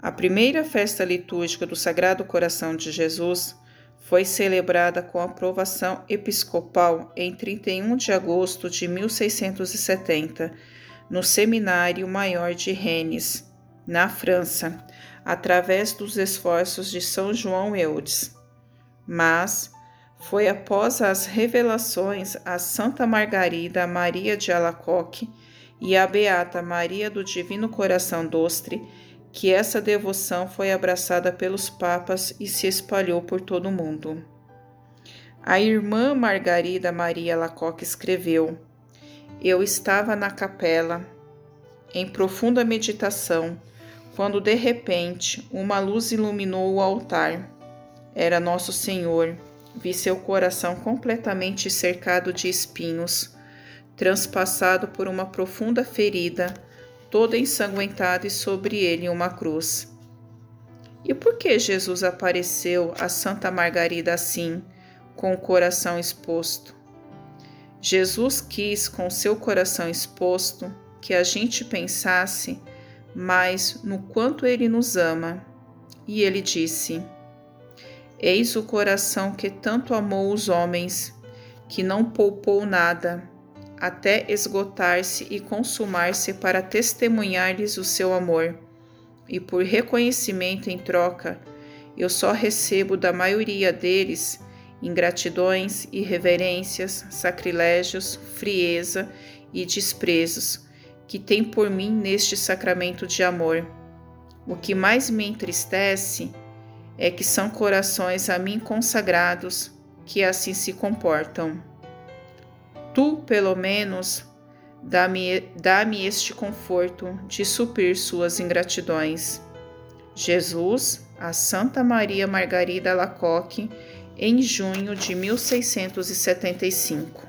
A primeira festa litúrgica do Sagrado Coração de Jesus foi celebrada com aprovação episcopal em 31 de agosto de 1670, no Seminário Maior de Rennes, na França, através dos esforços de São João Eudes. Mas foi após as revelações a Santa Margarida Maria de Alacoque e a Beata Maria do Divino Coração Dostre que essa devoção foi abraçada pelos papas e se espalhou por todo o mundo. A irmã Margarida Maria Lacoque escreveu: Eu estava na capela, em profunda meditação, quando de repente uma luz iluminou o altar. Era Nosso Senhor. Vi seu coração completamente cercado de espinhos, transpassado por uma profunda ferida todo ensanguentado e sobre ele uma cruz. E por que Jesus apareceu a Santa Margarida assim, com o coração exposto? Jesus quis, com seu coração exposto, que a gente pensasse mais no quanto ele nos ama. E ele disse: Eis o coração que tanto amou os homens, que não poupou nada até esgotar-se e consumar-se para testemunhar-lhes o seu amor. E por reconhecimento em troca, eu só recebo da maioria deles ingratidões, irreverências, sacrilégios, frieza e desprezos que tem por mim neste sacramento de amor. O que mais me entristece é que são corações a mim consagrados que assim se comportam. Tu, pelo menos, dá-me dá este conforto de suprir suas ingratidões. Jesus, a Santa Maria Margarida Lacoque, em junho de 1675.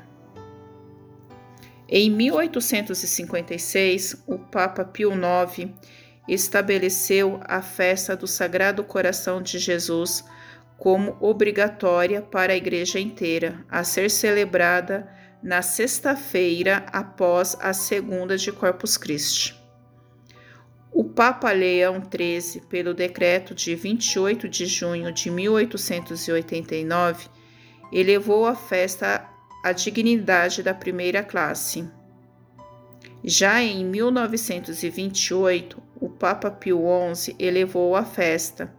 Em 1856, o Papa Pio IX estabeleceu a festa do Sagrado Coração de Jesus como obrigatória para a Igreja inteira, a ser celebrada na sexta-feira após a segunda de Corpus Christi. O Papa Leão XIII, pelo decreto de 28 de junho de 1889, elevou a festa à dignidade da primeira classe. Já em 1928, o Papa Pio XI elevou a festa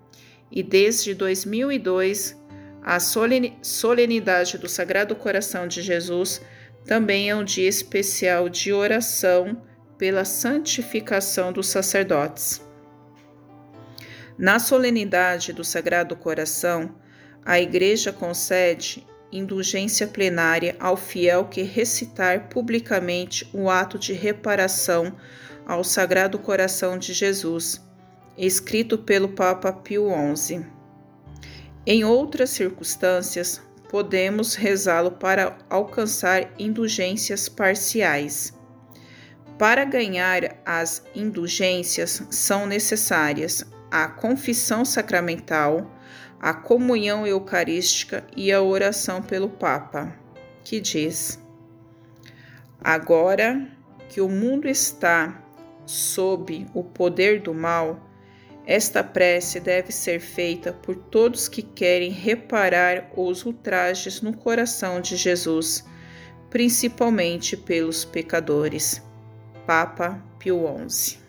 e desde 2002 a solenidade do Sagrado Coração de Jesus também é um dia especial de oração pela santificação dos sacerdotes. Na solenidade do Sagrado Coração, a Igreja concede indulgência plenária ao fiel que recitar publicamente o ato de reparação ao Sagrado Coração de Jesus, escrito pelo Papa Pio XI. Em outras circunstâncias, podemos rezá-lo para alcançar indulgências parciais. Para ganhar as indulgências são necessárias a confissão sacramental, a comunhão eucarística e a oração pelo Papa, que diz: Agora que o mundo está sob o poder do mal, esta prece deve ser feita por todos que querem reparar os ultrajes no coração de Jesus, principalmente pelos pecadores. Papa Pio XI